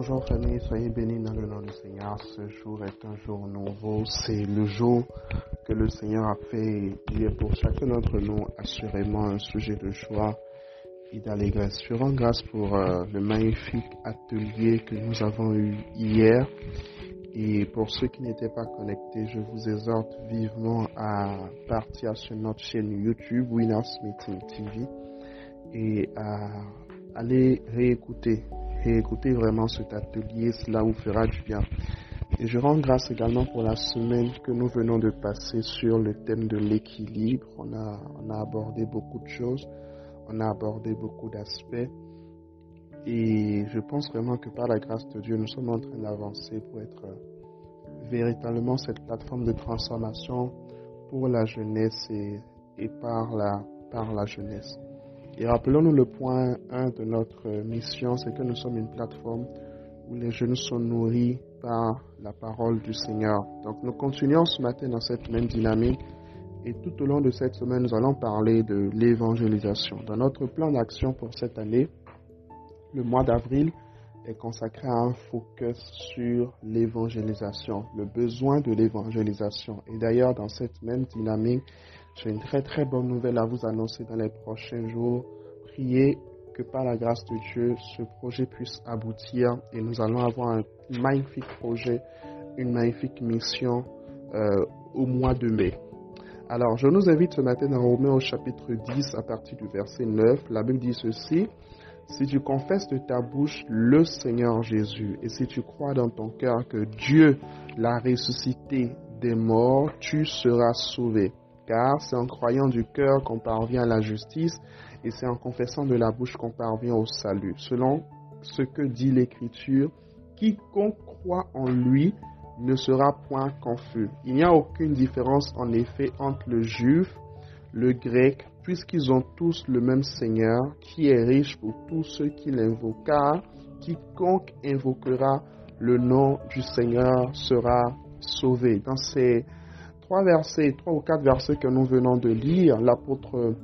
Bonjour famille, soyez bénis dans le nom du Seigneur. Ce jour est un jour nouveau. C'est le jour que le Seigneur a fait. Il est pour chacun d'entre nous assurément un sujet de joie et d'allégresse. Je rends grâce pour euh, le magnifique atelier que nous avons eu hier. Et pour ceux qui n'étaient pas connectés, je vous exhorte vivement à partir sur notre chaîne YouTube Winners Meeting TV et à aller réécouter et écoutez vraiment cet atelier, cela vous fera du bien. Et je rends grâce également pour la semaine que nous venons de passer sur le thème de l'équilibre. On a, abordé beaucoup de choses, on a abordé beaucoup d'aspects. Et je pense vraiment que par la grâce de Dieu, nous sommes en train d'avancer pour être véritablement cette plateforme de transformation pour la jeunesse et, et par, la, par la jeunesse. Et rappelons-nous le point 1 de notre mission, c'est que nous sommes une plateforme où les jeunes sont nourris par la parole du Seigneur. Donc nous continuons ce matin dans cette même dynamique et tout au long de cette semaine, nous allons parler de l'évangélisation. Dans notre plan d'action pour cette année, le mois d'avril est consacré à un focus sur l'évangélisation, le besoin de l'évangélisation. Et d'ailleurs, dans cette même dynamique, j'ai une très très bonne nouvelle à vous annoncer dans les prochains jours. Priez que par la grâce de Dieu, ce projet puisse aboutir et nous allons avoir un magnifique projet, une magnifique mission euh, au mois de mai. Alors, je nous invite ce matin dans Romains au chapitre 10 à partir du verset 9. La Bible dit ceci. Si tu confesses de ta bouche le Seigneur Jésus et si tu crois dans ton cœur que Dieu l'a ressuscité des morts, tu seras sauvé car c'est en croyant du cœur qu'on parvient à la justice et c'est en confessant de la bouche qu'on parvient au salut. Selon ce que dit l'Écriture, quiconque croit en lui ne sera point confus. Il n'y a aucune différence en effet entre le juif, le grec, puisqu'ils ont tous le même Seigneur qui est riche pour tous ceux qui l'invoquent. Quiconque invoquera le nom du Seigneur sera sauvé. Dans ces trois versets, trois ou quatre versets que nous venons de lire, l'apôtre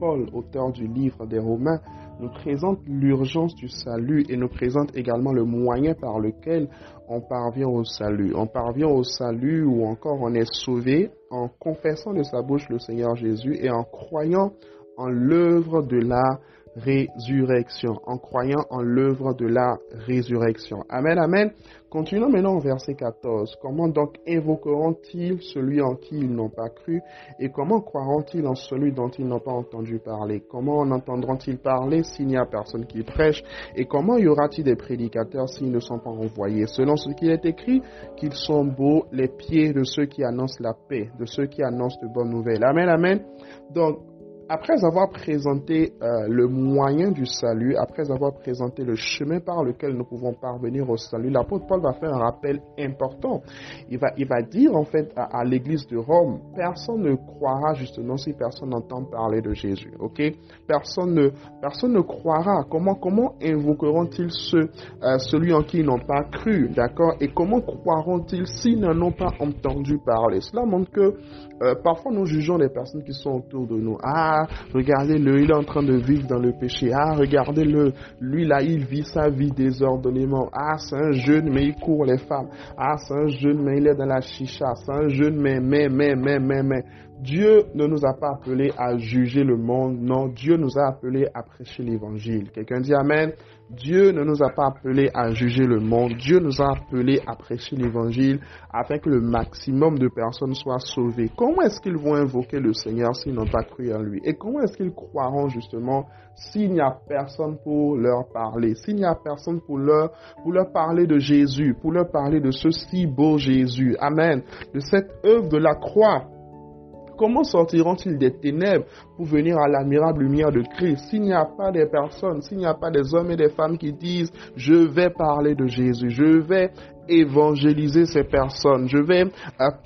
Paul, auteur du livre des Romains, nous présente l'urgence du salut et nous présente également le moyen par lequel on parvient au salut. On parvient au salut ou encore on est sauvé en confessant de sa bouche le Seigneur Jésus et en croyant en l'œuvre de la résurrection, en croyant en l'œuvre de la résurrection. Amen, amen. Continuons maintenant au verset 14. Comment donc invoqueront-ils celui en qui ils n'ont pas cru et comment croiront-ils en celui dont ils n'ont pas entendu parler? Comment en entendront-ils parler s'il n'y a personne qui prêche? Et comment y aura-t-il des prédicateurs s'ils ne sont pas envoyés? Selon ce qui est écrit, qu'ils sont beaux les pieds de ceux qui annoncent la paix, de ceux qui annoncent de bonnes nouvelles. Amen, amen. Donc, après avoir présenté euh, le moyen du salut, après avoir présenté le chemin par lequel nous pouvons parvenir au salut, l'apôtre Paul va faire un rappel important. Il va, il va dire en fait à, l'église de Rome, personne ne croira justement si personne n'entend parler de Jésus. Ok? Personne ne, personne ne croira. Comment, comment invoqueront-ils ceux, euh, celui en qui ils n'ont pas cru D'accord? Et comment croiront-ils s'ils n'en ont pas entendu parler? Cela montre que euh, parfois nous jugeons les personnes qui sont autour de nous. Ah, regardez-le, il est en train de vivre dans le péché. Ah, regardez-le, lui là, il vit sa vie désordonnément. Ah, c'est un jeune, mais il court les femmes. Ah, c'est un jeune, mais il est dans la chicha. C'est un jeune, mais, mais, mais, mais, mais, mais. Dieu ne nous a pas appelés à juger le monde, non, Dieu nous a appelés à prêcher l'évangile. Quelqu'un dit Amen. Dieu ne nous a pas appelés à juger le monde, Dieu nous a appelés à prêcher l'évangile afin que le maximum de personnes soient sauvées. Comment est-ce qu'ils vont invoquer le Seigneur s'ils n'ont pas cru en lui? Et comment est-ce qu'ils croiront justement s'il n'y a personne pour leur parler, s'il n'y a personne pour leur, pour leur parler de Jésus, pour leur parler de ce si beau Jésus Amen. De cette œuvre de la croix Comment sortiront-ils des ténèbres pour venir à l'admirable lumière de Christ? S'il n'y a pas des personnes, s'il n'y a pas des hommes et des femmes qui disent, je vais parler de Jésus, je vais évangéliser ces personnes. Je vais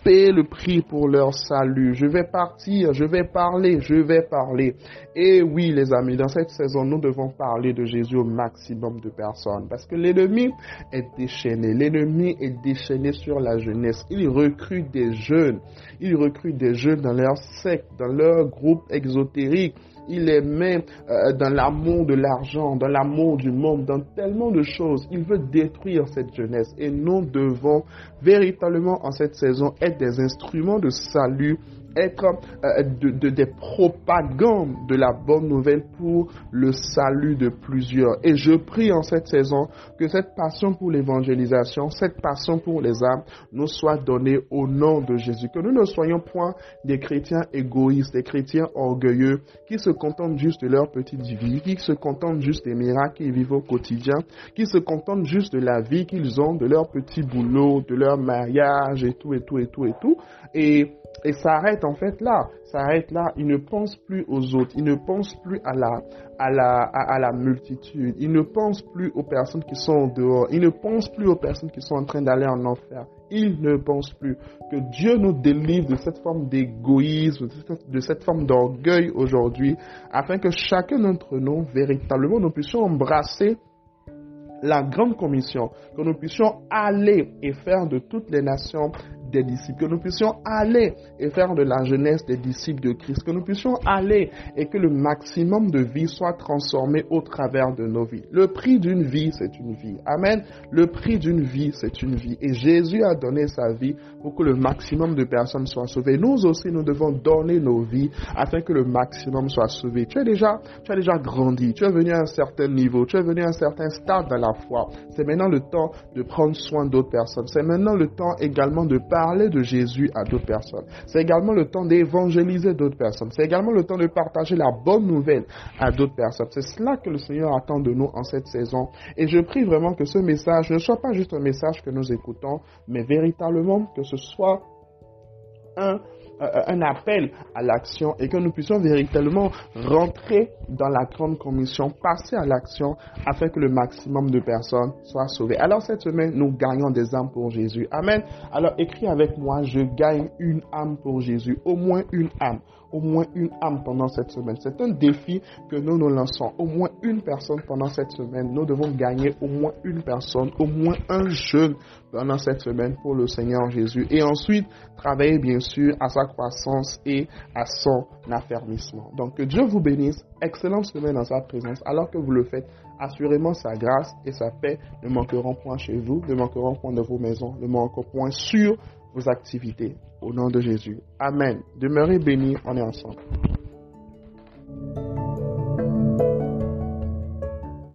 payer le prix pour leur salut. Je vais partir, je vais parler, je vais parler. Et oui, les amis, dans cette saison, nous devons parler de Jésus au maximum de personnes parce que l'ennemi est déchaîné. L'ennemi est déchaîné sur la jeunesse. Il recrute des jeunes. Il recrute des jeunes dans leur secte, dans leur groupe exotérique il les met euh, dans l'amour de l'argent, dans l'amour du monde, dans tellement de choses. Il veut détruire cette jeunesse et nous devons véritablement en cette saison être des instruments de salut être euh, de, des propagandes de la bonne nouvelle pour le salut de plusieurs. Et je prie en cette saison que cette passion pour l'évangélisation, cette passion pour les âmes nous soit donnée au nom de Jésus. Que nous ne soyons point des chrétiens égoïstes, des chrétiens orgueilleux qui se contentent juste de leur petite vie, qui se contentent juste des miracles qu'ils vivent au quotidien, qui se contentent juste de la vie qu'ils ont, de leur petit boulot, de leur mariage et tout et tout et tout et tout. Et et ça arrête en fait là. Ça arrête là. Il ne pense plus aux autres. Il ne pense plus à la, à la, à, la multitude. Il ne pense plus aux personnes qui sont dehors. Il ne pense plus aux personnes qui sont en train d'aller en enfer. Il ne pense plus que Dieu nous délivre de cette forme d'égoïsme, de cette forme d'orgueil aujourd'hui, afin que chacun d'entre nous, véritablement, nous puissions embrasser la grande commission, que nous puissions aller et faire de toutes les nations des disciples, que nous puissions aller et faire de la jeunesse des disciples de Christ, que nous puissions aller et que le maximum de vie soit transformé au travers de nos vies. Le prix d'une vie, c'est une vie. Amen. Le prix d'une vie, c'est une vie. Et Jésus a donné sa vie pour que le maximum de personnes soient sauvées. Nous aussi, nous devons donner nos vies afin que le maximum soit sauvé. Tu as déjà, tu as déjà grandi, tu es venu à un certain niveau, tu es venu à un certain stade dans la foi. C'est maintenant le temps de prendre soin d'autres personnes. C'est maintenant le temps également de parler de Jésus à d'autres personnes. C'est également le temps d'évangéliser d'autres personnes. C'est également le temps de partager la bonne nouvelle à d'autres personnes. C'est cela que le Seigneur attend de nous en cette saison. Et je prie vraiment que ce message ne soit pas juste un message que nous écoutons, mais véritablement que ce soit un un appel à l'action et que nous puissions véritablement rentrer dans la grande commission, passer à l'action afin que le maximum de personnes soient sauvées. Alors cette semaine, nous gagnons des âmes pour Jésus. Amen. Alors écris avec moi, je gagne une âme pour Jésus, au moins une âme au moins une âme pendant cette semaine. C'est un défi que nous nous lançons. Au moins une personne pendant cette semaine. Nous devons gagner au moins une personne, au moins un jeune pendant cette semaine pour le Seigneur Jésus. Et ensuite, travailler bien sûr à sa croissance et à son affermissement. Donc que Dieu vous bénisse. Excellente semaine dans sa présence. Alors que vous le faites, assurément sa grâce et sa paix ne manqueront point chez vous, ne manqueront point dans vos maisons, ne manqueront point sur vos activités. Au nom de Jésus. Amen. Demeurez bénis, on est ensemble.